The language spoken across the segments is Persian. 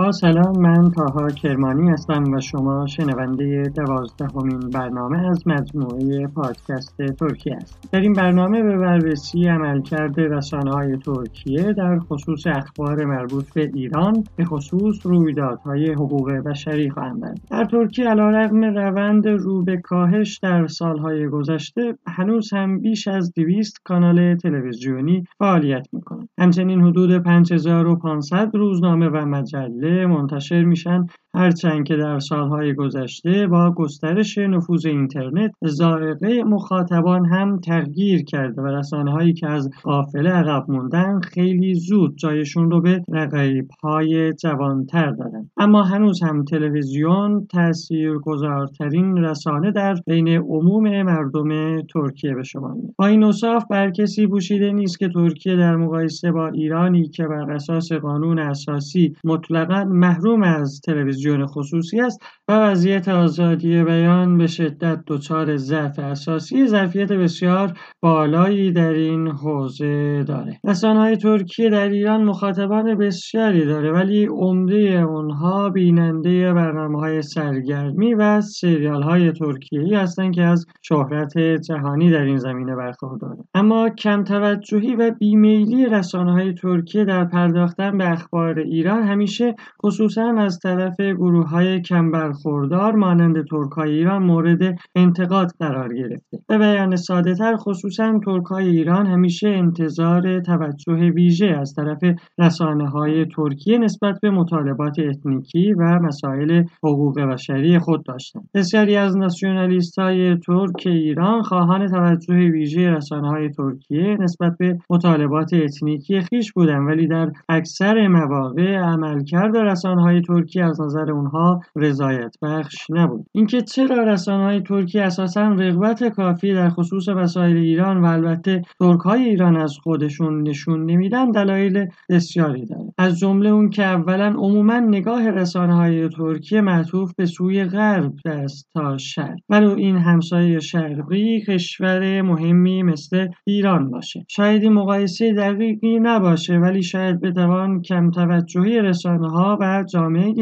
با سلام من تاها کرمانی هستم و شما شنونده دوازدهمین برنامه از مجموعه پادکست ترکیه است در این برنامه به بررسی عملکرد رسانه های ترکیه در خصوص اخبار مربوط به ایران به خصوص رویدادهای حقوق بشری خواهم برد در ترکیه علیرغم روند رو به کاهش در سالهای گذشته هنوز هم بیش از دویست کانال تلویزیونی فعالیت می‌کنند همچنین حدود 5500 روزنامه و مجله منتشر میشن. هرچند که در سالهای گذشته با گسترش نفوذ اینترنت ذائقه مخاطبان هم تغییر کرده و رسانه هایی که از قافله عقب موندن خیلی زود جایشون رو به رقیب های جوانتر دادن. اما هنوز هم تلویزیون تاثیرگذارترین رسانه در بین عموم مردم ترکیه به شما میاد. با این اوصاف بر کسی پوشیده نیست که ترکیه در مقایسه با ایرانی که بر اساس قانون اساسی مطلقا محروم از تلویزیون خصوصی است و وضعیت آزادی بیان به شدت دچار ضعف اساسی ظرفیت بسیار بالایی در این حوزه داره. های ترکیه در ایران مخاطبان بسیاری داره ولی عمده اونها بیننده برنامه های سرگرمی و سریال های ترکیه‌ای هستند که از شهرت جهانی در این زمینه برخوردارند. اما کم توجهی و بیمیلی رسانه های ترکیه در پرداختن به اخبار ایران همیشه خصوصا از طرف گروه های کم برخوردار مانند ترکای ایران مورد انتقاد قرار گرفته. به بیان ساده تر خصوصا ترکای ایران همیشه انتظار توجه ویژه از طرف رسانه های ترکیه نسبت به مطالبات اتنیکی و مسائل حقوق بشری خود داشتند. بسیاری از ناسیونالیست های ترک ایران خواهان توجه ویژه رسانه های ترکیه نسبت به مطالبات اتنیکی خویش بودند ولی در اکثر مواقع عملکرد رسانه های ترکیه از نظر اونها رضایت بخش نبود. اینکه چرا رسانه های ترکیه اساسا رغبت کافی در خصوص مسائل ایران و البته ترک های ایران از خودشون نشون نمیدن دلایل بسیاری داره. از جمله اون که اولا عموما نگاه رسانه های ترکیه معطوف به سوی غرب است تا شرق. ولو این همسایه شرقی کشور مهمی مثل ایران باشه. شاید این مقایسه دقیقی نباشه ولی شاید بتوان کم توجهی رسانه ها و جامعه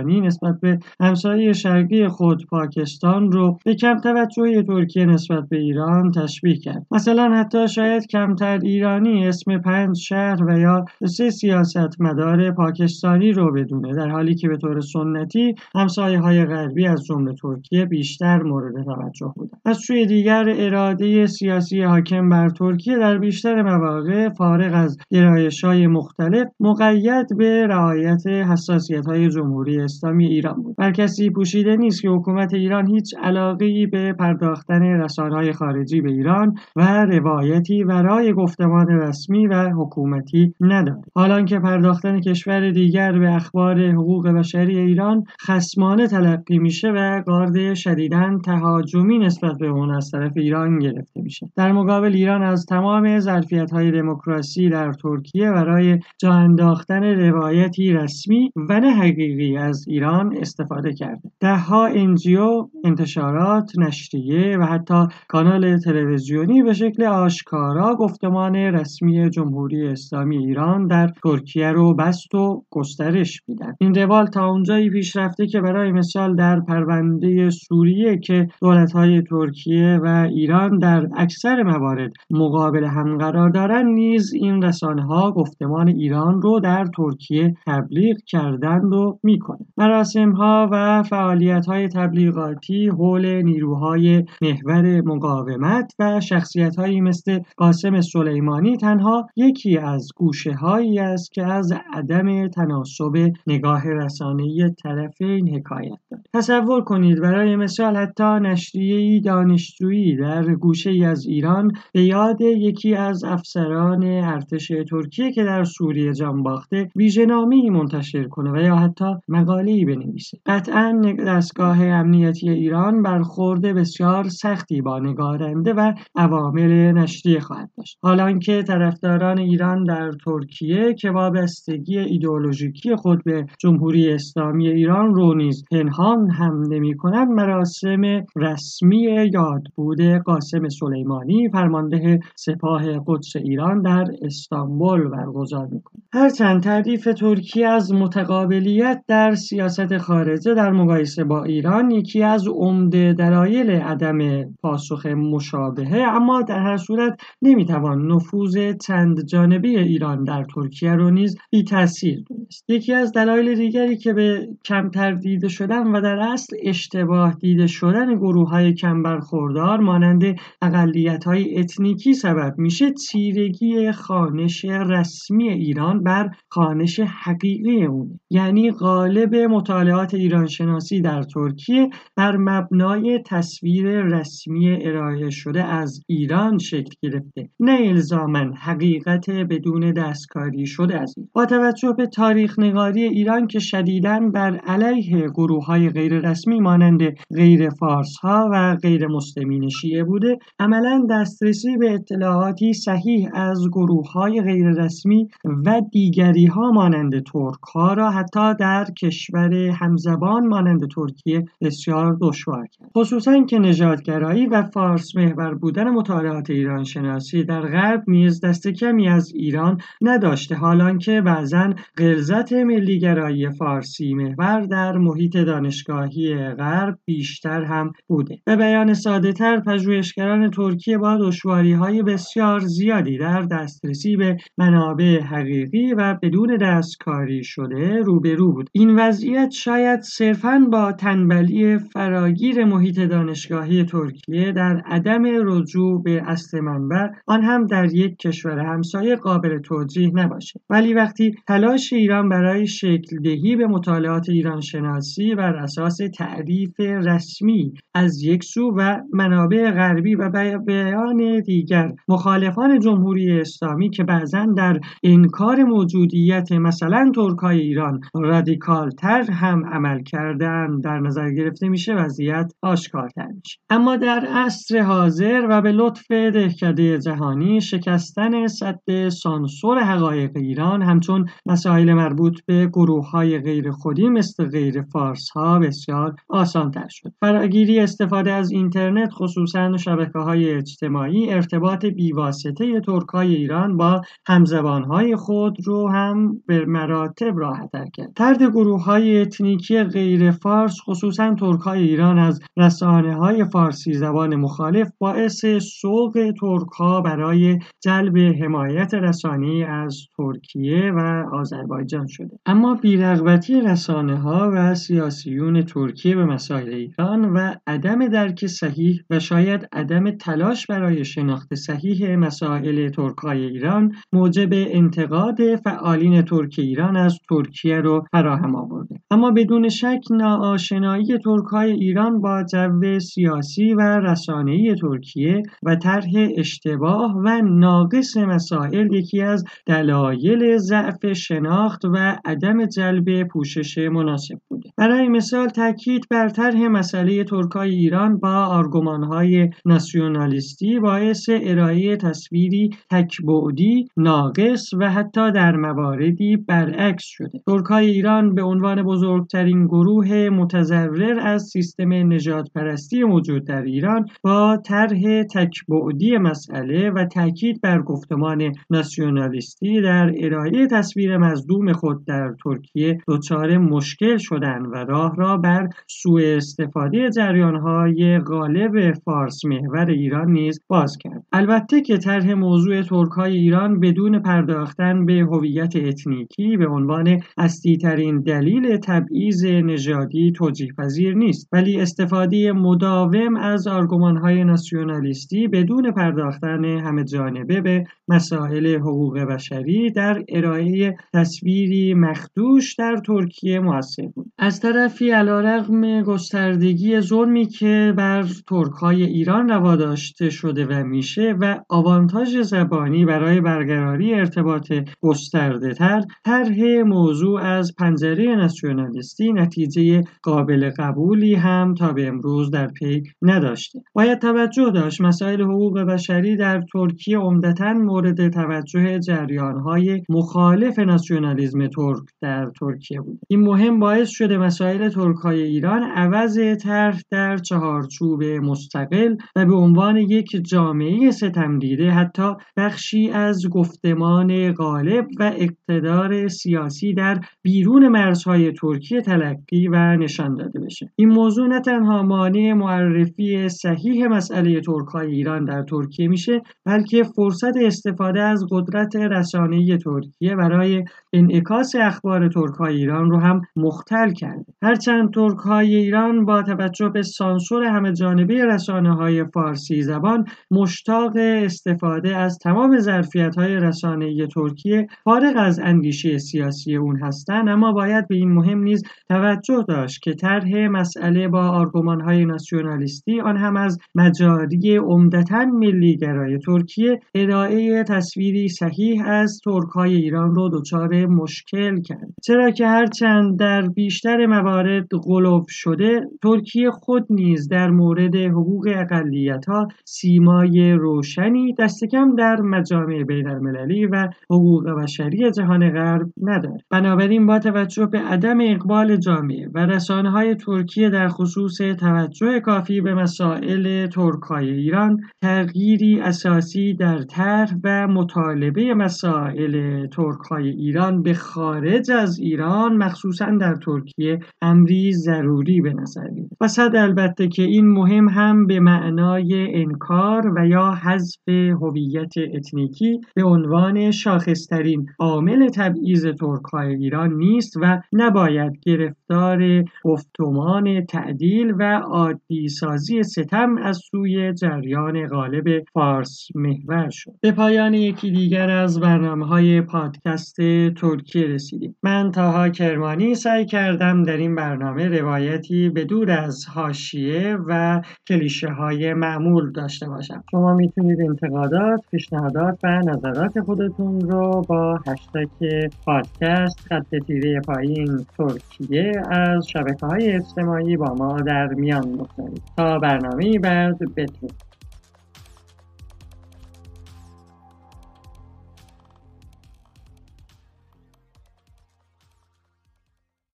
ایرانی نسبت به همسایه شرقی خود پاکستان رو به کم توجهی ترکیه نسبت به ایران تشبیه کرد. مثلا حتی شاید کمتر ایرانی اسم پنج شهر و یا سه سیاست مدار پاکستانی رو بدونه در حالی که به طور سنتی همسایه های غربی از جمله ترکیه بیشتر مورد توجه بودن از سوی دیگر اراده سیاسی حاکم بر ترکیه در بیشتر مواقع فارغ از گرایش های مختلف مقید به رعایت حساسیت های جمهوری اسلامی ایران بود. بر کسی پوشیده نیست که حکومت ایران هیچ علاقه ای به پرداختن رسانه‌های خارجی به ایران و روایتی ورای گفتمان رسمی و حکومتی ندارد. حالان که پرداختن کشور دیگر به اخبار حقوق بشری ایران خسمانه تلقی میشه و گارد شدیداً تهاجمی نسبت به اون از طرف ایران گرفته میشه. در مقابل ایران از تمام ظرفیت های دموکراسی در ترکیه برای جا انداختن روایتی رسمی و نه حقیقی از ایران استفاده کرده. دهها انجیو انتشارات نشریه و حتی کانال تلویزیونی به شکل آشکارا گفتمان رسمی جمهوری اسلامی ایران در ترکیه رو بست و گسترش میدن این روال تا اونجایی پیش رفته که برای مثال در پرونده سوریه که دولتهای ترکیه و ایران در اکثر موارد مقابل هم قرار دارن نیز این رسانه ها گفتمان ایران رو در ترکیه تبلیغ کردند و می‌کنه مراسم ها و فعالیت های تبلیغاتی حول نیروهای محور مقاومت و شخصیت هایی مثل قاسم سلیمانی تنها یکی از گوشه هایی است که از عدم تناسب نگاه رسانه طرفین حکایت دارد تصور کنید برای مثال حتی نشریه دانشجویی در گوشه ای از ایران به یاد یکی از افسران ارتش ترکیه که در سوریه جان باخته ویژه‌نامه‌ای منتشر کنه و یا حتی مقاله مقاله‌ای بنویسه. قطعا دستگاه امنیتی ایران برخورد بسیار سختی با نگارنده و عوامل نشریه خواهد داشت. حالا که طرفداران ایران در ترکیه که وابستگی ایدئولوژیکی خود به جمهوری اسلامی ایران رو نیز پنهان هم نمی‌کنند مراسم رسمی یادبود قاسم سلیمانی فرمانده سپاه قدس ایران در استانبول برگزار می‌کنه هرچند تعریف ترکیه از متقابلیت در سیاست خارجه در مقایسه با ایران یکی از عمده دلایل عدم پاسخ مشابهه اما در هر صورت نمی‌توان نفوذ چند جانبی ایران در ترکیه رو نیز بی تاثیر دونست. یکی از دلایل دیگری که به کمتر دیده شدن و در اصل اشتباه دیده شدن گروه های کم برخوردار مانند اقلیت های اتنیکی سبب میشه چیرگی خانش رسمی ایران بر خانش حقیقی اونه یعنی غالب مطالعات ایران شناسی در ترکیه بر مبنای تصویر رسمی ارائه شده از ایران شکل گرفته. نه الزامن حقیقت بدون دستکاری شده از این. با توجه به تاریخ نگاری ایران که شدیداً بر علیه گروه های غیر رسمی مانند غیر فارس ها و غیر مسلمین شیعه بوده عملا دسترسی به اطلاعاتی صحیح از گروه های غیر رسمی و دیگری ها مانند ترک ها را حتی در کشور همزبان مانند ترکیه بسیار دشوار کرد. خصوصا که نژادگرایی و فارس محور بودن مطالعات ایران شناسی در غرب نیز دست کمی از ایران نداشته حالان که بعضا غلظت ملیگرایی فارسی محور در محیط دانشگاهی غرب بیشتر هم بوده. به بیان ساده تر پژوهشگران ترکیه با دشواری های بسیار زیادی در دسترسی به منابع حقیقی و بدون دستکاری شده روبرو بود. این وضعیت شاید صرفا با تنبلی فراگیر محیط دانشگاهی ترکیه در عدم رجوع به اصل منبع آن هم در یک کشور همسایه قابل توجیه نباشه. ولی وقتی تلاش ایران برای شکل دهی به مطالعات ایران شناسی بر اساس تعریف رسمی از یک سو و منابع غربی و بیان دیگر مخالفان جمهوری اسلامی که بعضا در انکار موجودیت مثلا ترکای ایران رادیکال تر هم عمل کردن در نظر گرفته میشه وضعیت آشکارتر میشه. اما در عصر حاضر و به لطف دهکده جهانی شکستن صد سانسور حقایق ایران همچون مسائل مربوط به گروه های غیر خودی مثل غیر فارس ها بسیار آسان تر شد. فراگیری استفاده از اینترنت خصوصا شبکه های اجتماعی ارتباط بیواسطه ترک های ایران با همزبان های خود رو هم به مراتب راحتتر کرد. ترد گروه های اتنیکی غیر فارس خصوصا ترک های ایران از رسانه های فارسی زبان مخالف باعث سوق ترک ها برای جلب حمایت رسانی از ترکیه و آذربایجان شده. اما بیرغبتی رسانه ها و سیاسیون ترکیه به مسائل ایران و عدم درک صحیح و شاید عدم تلاش برای شناخت صحیح مسائل ترکای ایران موجب انتقاد فعالین ترک ایران از ترکیه رو فراهم آورده. اما بدون شک ناآشنایی ترکای ایران با جو سیاسی و رسانه‌ای ترکیه و طرح اشتباه و ناقص مسائل یکی از دلایل ضعف شناخت و عدم جلب پوشش مناسب بوده. برای مثال تاکید بر طرح مسئله ترکای ایران با آرگومانهای ناسیونالیستی باعث ارائه تصویری تکبعدی ناقص و حتی در مواردی برعکس شده. ترکای ایران به عنوان بزرگترین گروه متضرر از سیستم نجات پرستی موجود در ایران با طرح تکبعدی مسئله و تاکید بر گفتمان ناسیونالیستی در ارائه تصویر مظلوم خود در ترکیه دچار مشکل شدند و راه را بر سوء استفاده جریانهای غالب فارس محور ایران نیز باز کرد. البته که طرح موضوع ترکهای ایران بدون پرداختن به هویت اتنیکی به عنوان اصلی ترین دلیل تبعیض نژادی توجیه پذیر نیست ولی استفاده مداوم از آرگومانهای ناسیونالیستی بدون پرداختن همه جانبه به مسائل حقوق بشری در ارائه تصویری مخدوش در ترکیه موثر بود. از طرفی علیرغم گستردگی ظلمی که بر ترکهای ایران روا داشته شده و میشه و آوانتاژ زبانی برای برقراری ارتباط گسترده تر طرح موضوع از پنجره ناسیونالیستی نتیجه قابل قبولی هم تا به امروز در پی نداشته. باید توجه داشت مسائل حقوق بشری در ترکیه عمدتا مورد توجه جریانهای مخالف ناسیونالیزم ترک در ترکیه بود. این مهم باعث شده مسائل ترکهای ایران عوض طرح در چهارچوب مستقل و به عنوان یک جامعه ستمدیده حتی بخشی از گفتمان غالب و اقتدار سیاسی در بیرون مرزهای ترکیه تلقی و نشان داده بشه. این موضوع نه تنها مانع معرفی صحیح مسئله ترکهای ایران در ترکیه میشه بلکه فرصت استفاده از قدرت رسانه ترکیه برای انعکاس اخبار ترکهای ایران رو هم مختل کرده. هرچند ترکهای ایران با توجه به سانسور همه جانبه رسانه های فارسی زبان مشتاق استفاده از تمام ظرفیت های رسانه ترکیه فارغ از اندیشه سیاسی اون هستند اما باید به این مهم نیز توجه داشت که طرح مسئله با آرگومان های ناسیونالیستی آن هم از مجاری عمدتا ملیگرای ترکیه ارائه تصویری صحیح از ترکهای ایران رو دچار مشکل کرد. چرا که هرچند در بیشتر موارد غلوف شده ترکیه خود نیز در مورد حقوق اقلیت ها سیمای روشنی دست کم در مجامع بین المللی و حقوق بشری جهان غرب ندارد. بنابراین با توجه به عدم اقبال جامعه و رسانه های ترکیه در خصوص توجه کافی به مسائل ترکای ایران تغییری اساسی در طرح و مطالبه مسائل ترکای ایران به خارج از ایران مخصوصا در ترکیه امری ضروری به نظر میاد و صد البته که این مهم هم به معنای انکار و یا حذف هویت اتنیکی به عنوان شاخصترین عامل تبعیض ترکهای ایران نیست و نباید گرفتار گفتمان تعدیل و عادی سازی ستم از سوی جریان غالب فارس محور شد. به پایان یکی دیگر از برنامه های پادکست ترکیه رسیدیم. من تاها کرمانی سعی کردم در این برنامه روایتی به دور از حاشیه و کلیشه های معمول داشته باشم. شما می‌تونید انتقادات پیشنهادات و نظرات خودتون رو هشتگ پادکست خط تیره پایین ترکیه از شبکه های اجتماعی با ما در میان بگذارید. تا برنامه بعد بدرود